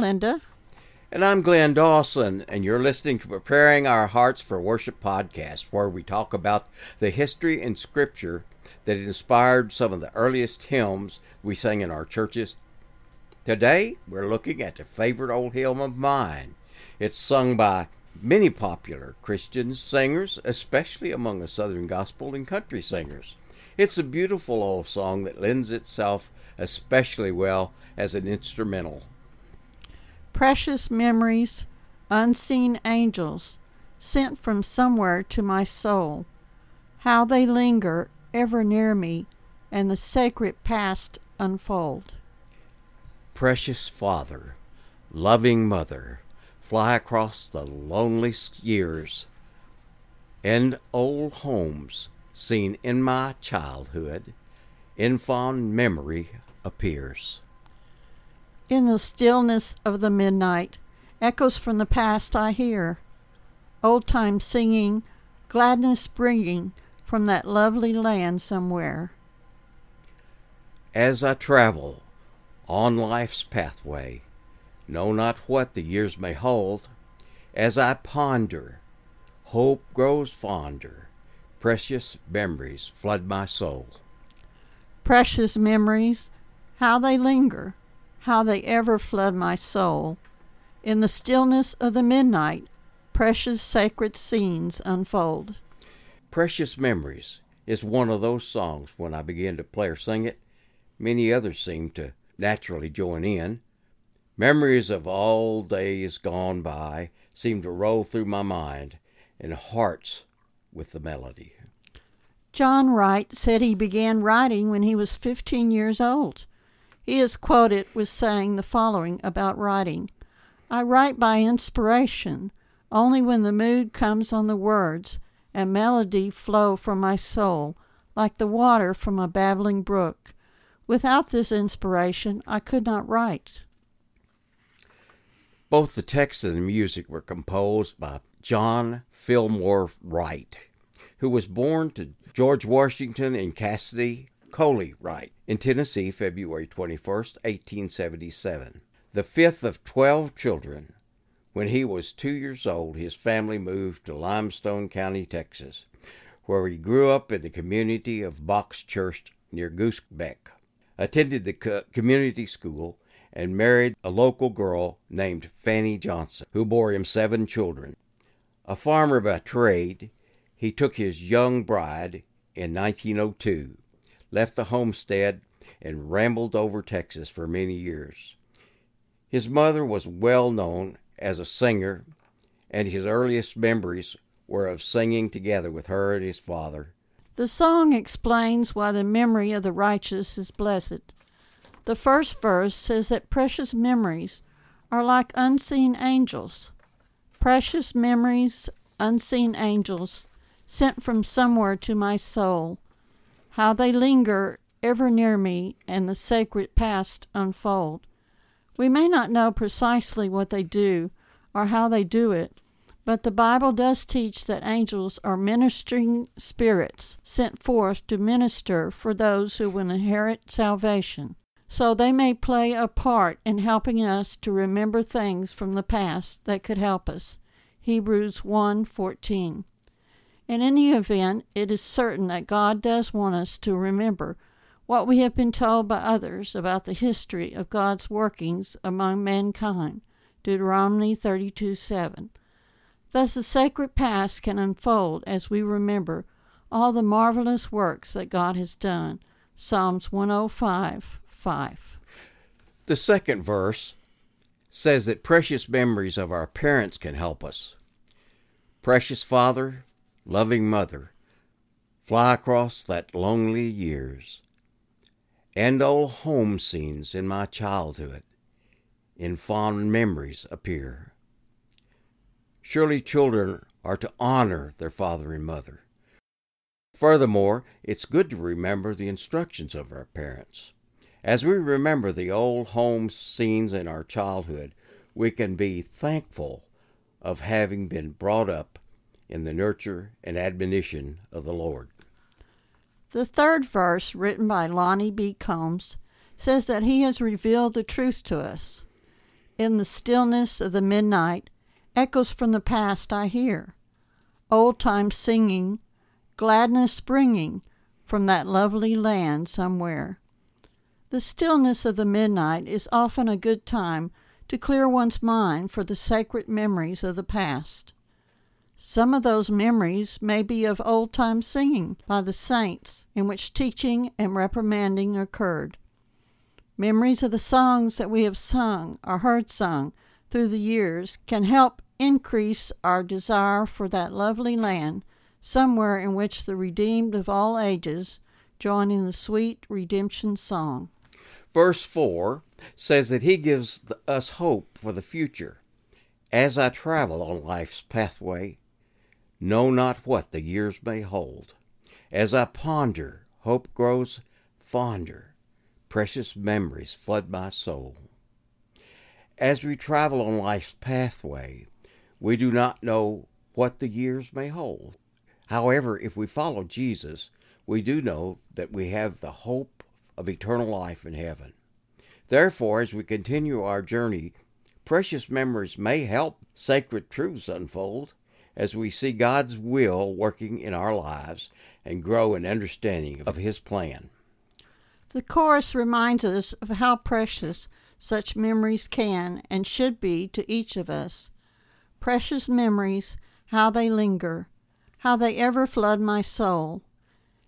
Linda. And I'm Glenn Dawson, and you're listening to Preparing Our Hearts for Worship podcast, where we talk about the history and scripture that inspired some of the earliest hymns we sang in our churches. Today, we're looking at a favorite old hymn of mine. It's sung by many popular Christian singers, especially among the Southern gospel and country singers. It's a beautiful old song that lends itself especially well as an instrumental. Precious memories, unseen angels, sent from somewhere to my soul. How they linger ever near me, and the sacred past unfold. Precious Father, loving Mother, fly across the lonely years and old homes seen in my childhood, in fond memory appears. In the stillness of the midnight, echoes from the past I hear. Old time singing, gladness bringing from that lovely land somewhere. As I travel on life's pathway, know not what the years may hold. As I ponder, hope grows fonder, precious memories flood my soul. Precious memories, how they linger how they ever flood my soul. In the stillness of the midnight, precious sacred scenes unfold. Precious Memories is one of those songs when I begin to play or sing it, many others seem to naturally join in. Memories of all days gone by seem to roll through my mind and hearts with the melody. John Wright said he began writing when he was 15 years old. He is quoted with saying the following about writing I write by inspiration, only when the mood comes on the words and melody flow from my soul like the water from a babbling brook. Without this inspiration, I could not write. Both the text and the music were composed by John Fillmore Wright, who was born to George Washington and Cassidy Coley Wright in Tennessee, February 21, 1877. The fifth of twelve children, when he was two years old, his family moved to Limestone County, Texas, where he grew up in the community of Box Church near Groesbeck, attended the co- community school, and married a local girl named Fanny Johnson, who bore him seven children. A farmer by trade, he took his young bride in 1902 left the homestead, and rambled over Texas for many years. His mother was well known as a singer, and his earliest memories were of singing together with her and his father. The song explains why the memory of the righteous is blessed. The first verse says that precious memories are like unseen angels. Precious memories, unseen angels, sent from somewhere to my soul how they linger ever near me and the sacred past unfold. We may not know precisely what they do or how they do it, but the Bible does teach that angels are ministering spirits sent forth to minister for those who will inherit salvation. So they may play a part in helping us to remember things from the past that could help us. Hebrews 1:14. In any event, it is certain that God does want us to remember what we have been told by others about the history of God's workings among mankind. Deuteronomy 32 7. Thus, the sacred past can unfold as we remember all the marvelous works that God has done. Psalms 105 5. The second verse says that precious memories of our parents can help us. Precious Father, loving mother, fly across that lonely years, and old home scenes in my childhood in fond memories appear. Surely children are to honor their father and mother. Furthermore, it's good to remember the instructions of our parents. As we remember the old home scenes in our childhood, we can be thankful of having been brought up in the nurture and admonition of the Lord. The third verse, written by Lonnie B. Combs, says that He has revealed the truth to us. In the stillness of the midnight, echoes from the past I hear, old time singing, gladness springing from that lovely land somewhere. The stillness of the midnight is often a good time to clear one's mind for the sacred memories of the past. Some of those memories may be of old time singing by the saints in which teaching and reprimanding occurred. Memories of the songs that we have sung or heard sung through the years can help increase our desire for that lovely land somewhere in which the redeemed of all ages join in the sweet redemption song. Verse 4 says that He gives us hope for the future. As I travel on life's pathway, know not what the years may hold. As I ponder, hope grows fonder, precious memories flood my soul. As we travel on life's pathway, we do not know what the years may hold. However, if we follow Jesus, we do know that we have the hope of eternal life in heaven. Therefore, as we continue our journey, precious memories may help sacred truths unfold as we see God's will working in our lives and grow in understanding of His plan. The chorus reminds us of how precious such memories can and should be to each of us. Precious memories, how they linger, how they ever flood my soul.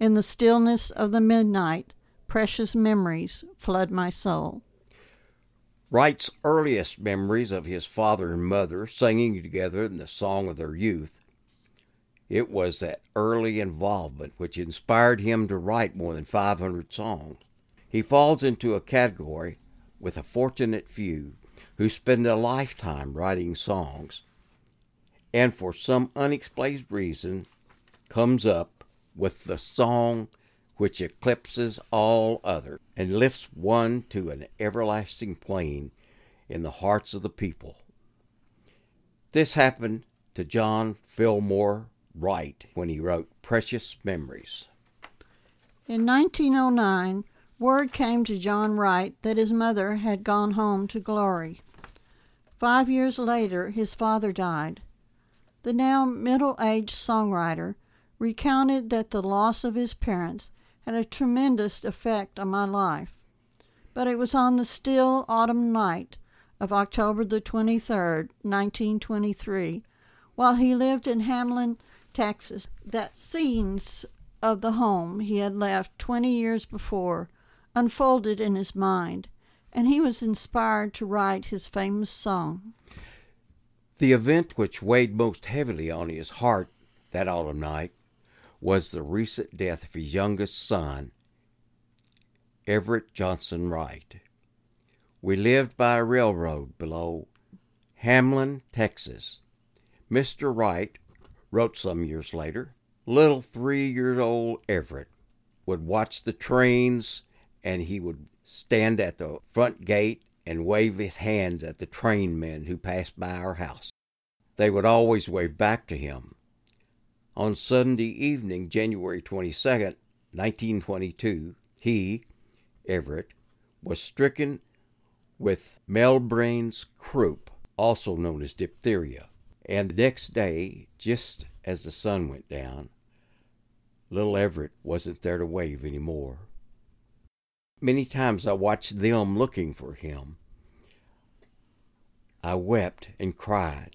In the stillness of the midnight, precious memories flood my soul. Wright's earliest memories of his father and mother singing together in the song of their youth. It was that early involvement which inspired him to write more than 500 songs. He falls into a category with a fortunate few who spend a lifetime writing songs and for some unexplained reason comes up with the song which eclipses all other and lifts one to an everlasting plane in the hearts of the people. This happened to John Fillmore Wright when he wrote Precious Memories. In 1909, word came to John Wright that his mother had gone home to glory. Five years later, his father died. The now middle aged songwriter recounted that the loss of his parents had a tremendous effect on my life. But it was on the still autumn night of October the 23rd, 1923, while he lived in Hamlin, Texas, that scenes of the home he had left 20 years before unfolded in his mind, and he was inspired to write his famous song. The event which weighed most heavily on his heart that autumn night was the recent death of his youngest son, Everett Johnson Wright. We lived by a railroad below Hamlin, Texas. Mr. Wright wrote some years later, little three year old Everett would watch the trains and he would stand at the front gate and wave his hands at the train men who passed by our house. They would always wave back to him. On Sunday evening, January 22, 1922, he, Everett, was stricken with membranous croup, also known as diphtheria. And the next day, just as the sun went down, little Everett wasn't there to wave any more. Many times I watched them looking for him. I wept and cried.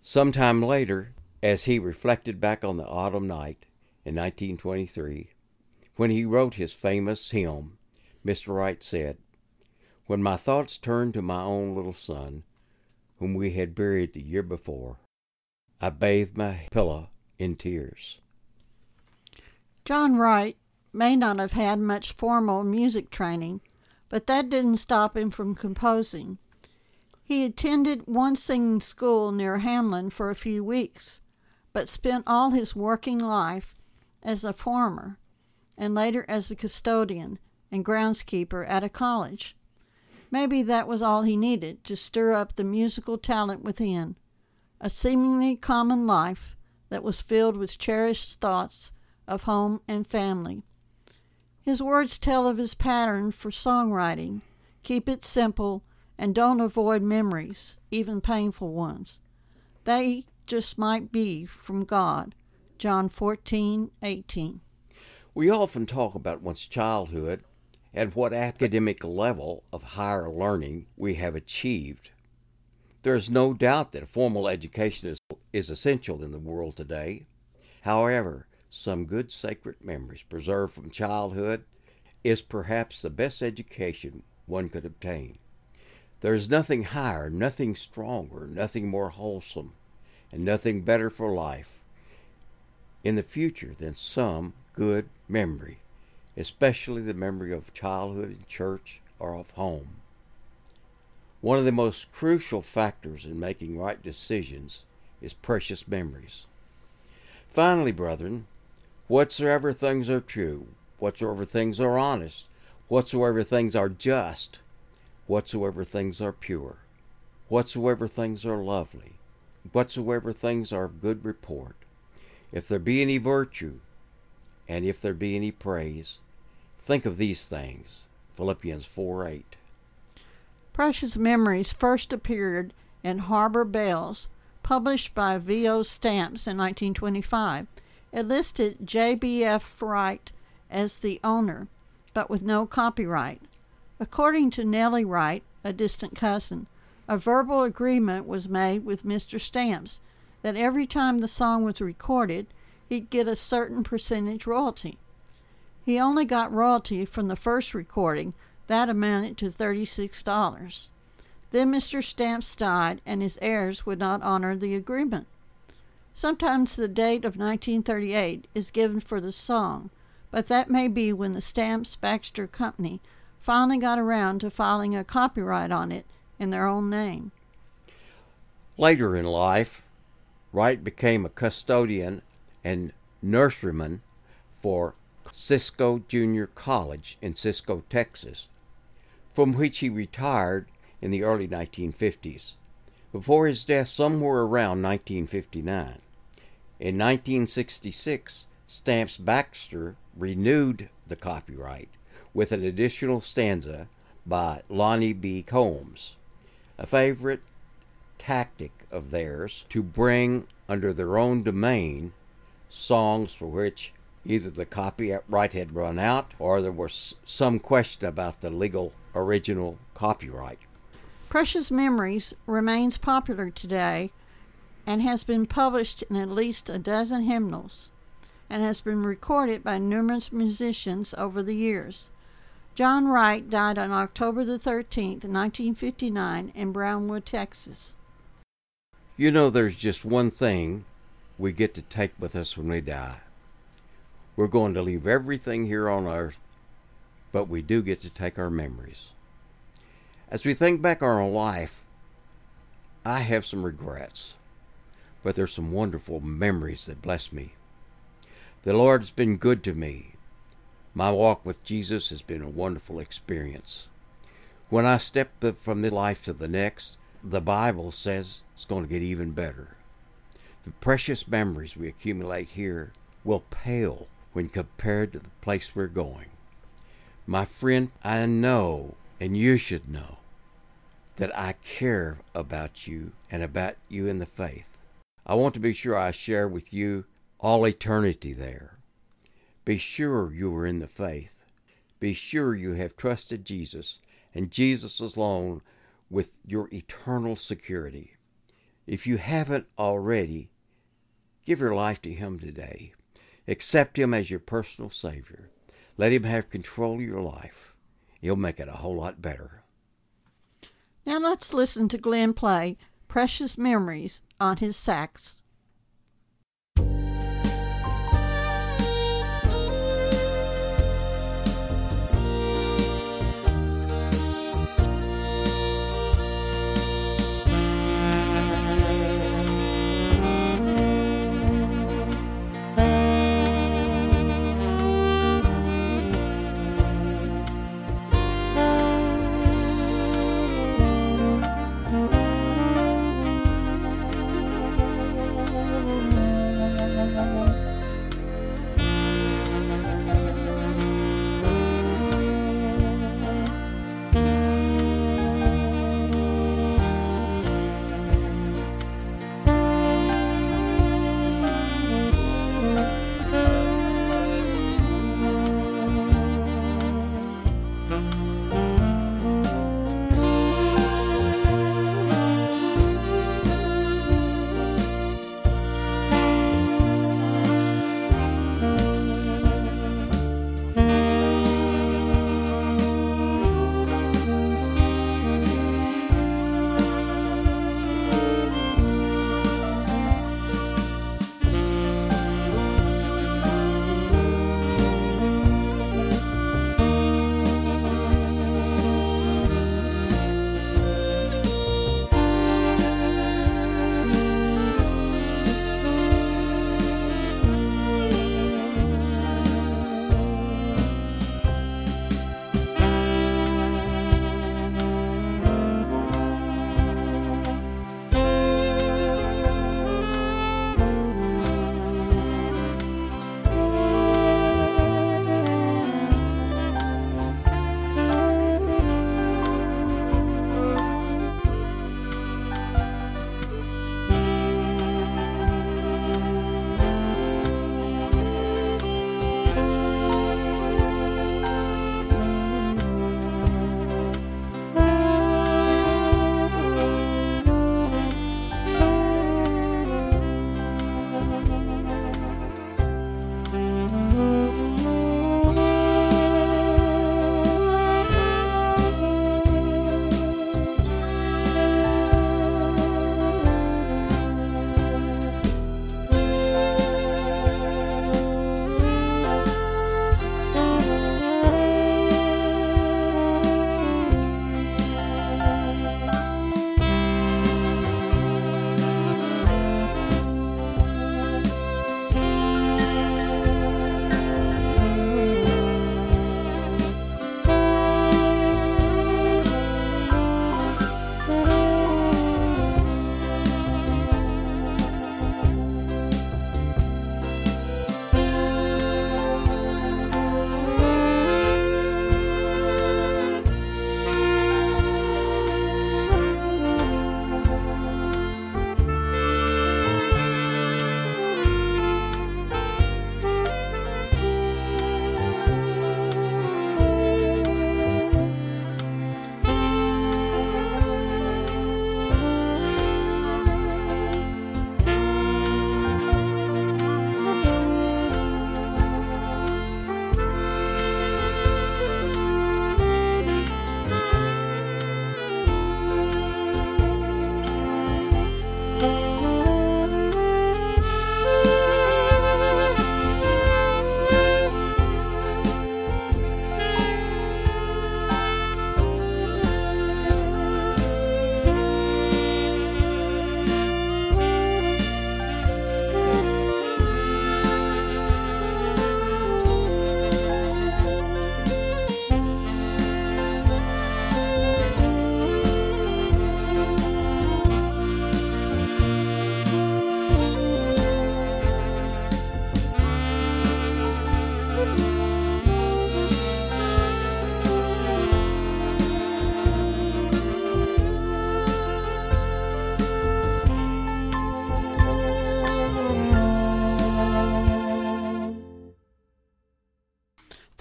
Some time later, as he reflected back on the autumn night in 1923, when he wrote his famous hymn, Mr. Wright said, When my thoughts turned to my own little son, whom we had buried the year before, I bathed my pillow in tears. John Wright may not have had much formal music training, but that didn't stop him from composing. He attended one singing school near Hamlin for a few weeks but spent all his working life as a farmer and later as a custodian and groundskeeper at a college. Maybe that was all he needed to stir up the musical talent within, a seemingly common life that was filled with cherished thoughts of home and family. His words tell of his pattern for songwriting keep it simple and don't avoid memories, even painful ones. They just might be from God. John 14:18. We often talk about one's childhood and what academic level of higher learning we have achieved. There is no doubt that formal education is, is essential in the world today. However, some good sacred memories preserved from childhood is perhaps the best education one could obtain. There is nothing higher, nothing stronger, nothing more wholesome, and nothing better for life in the future than some good memory, especially the memory of childhood in church or of home. One of the most crucial factors in making right decisions is precious memories. Finally, brethren, whatsoever things are true, whatsoever things are honest, whatsoever things are just, whatsoever things are pure, whatsoever things are lovely, whatsoever things are of good report, if there be any virtue, and if there be any praise, think of these things. Philippians 4 8. Precious Memories first appeared in Harbor Bells, published by V.O. Stamps in 1925. It listed J.B.F. Wright as the owner, but with no copyright. According to Nellie Wright, a distant cousin, a verbal agreement was made with Mr. Stamps that every time the song was recorded, he'd get a certain percentage royalty. He only got royalty from the first recording, that amounted to $36. Then Mr. Stamps died, and his heirs would not honor the agreement. Sometimes the date of 1938 is given for the song, but that may be when the Stamps Baxter Company finally got around to filing a copyright on it in their own name. Later in life, Wright became a custodian and nurseryman for Cisco Junior College in Cisco, Texas, from which he retired in the early 1950s, before his death somewhere around 1959. In 1966, Stamps Baxter renewed the copyright with an additional stanza by Lonnie B. Combs, a favorite tactic of theirs to bring under their own domain songs for which either the copyright had run out or there was some question about the legal original copyright. Precious Memories remains popular today and has been published in at least a dozen hymnals and has been recorded by numerous musicians over the years. John Wright died on October the 13th, 1959, in Brownwood, Texas. You know, there's just one thing we get to take with us when we die. We're going to leave everything here on earth, but we do get to take our memories. As we think back on our life, I have some regrets, but there's some wonderful memories that bless me. The Lord has been good to me. My walk with Jesus has been a wonderful experience. When I step from this life to the next, the Bible says it's going to get even better. The precious memories we accumulate here will pale when compared to the place we're going. My friend, I know, and you should know, that I care about you and about you in the faith. I want to be sure I share with you all eternity there. Be sure you are in the faith. Be sure you have trusted Jesus and Jesus alone with your eternal security. If you haven't already, give your life to Him today. Accept Him as your personal Savior. Let Him have control of your life. He'll make it a whole lot better. Now let's listen to Glenn play Precious Memories on his sax.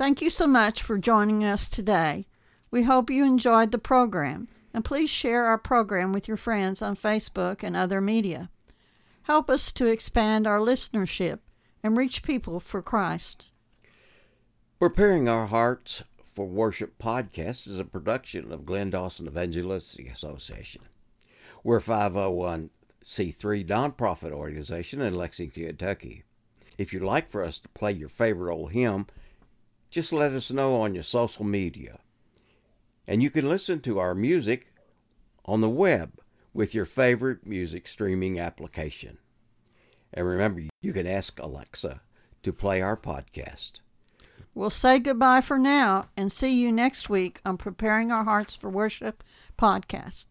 Thank you so much for joining us today. We hope you enjoyed the program, and please share our program with your friends on Facebook and other media. Help us to expand our listenership and reach people for Christ. Preparing Our Hearts for Worship podcast is a production of Glen Dawson Evangelistic Association. We're a 501c3 nonprofit organization in Lexington, Kentucky. If you'd like for us to play your favorite old hymn, just let us know on your social media. And you can listen to our music on the web with your favorite music streaming application. And remember, you can ask Alexa to play our podcast. We'll say goodbye for now and see you next week on Preparing Our Hearts for Worship podcast.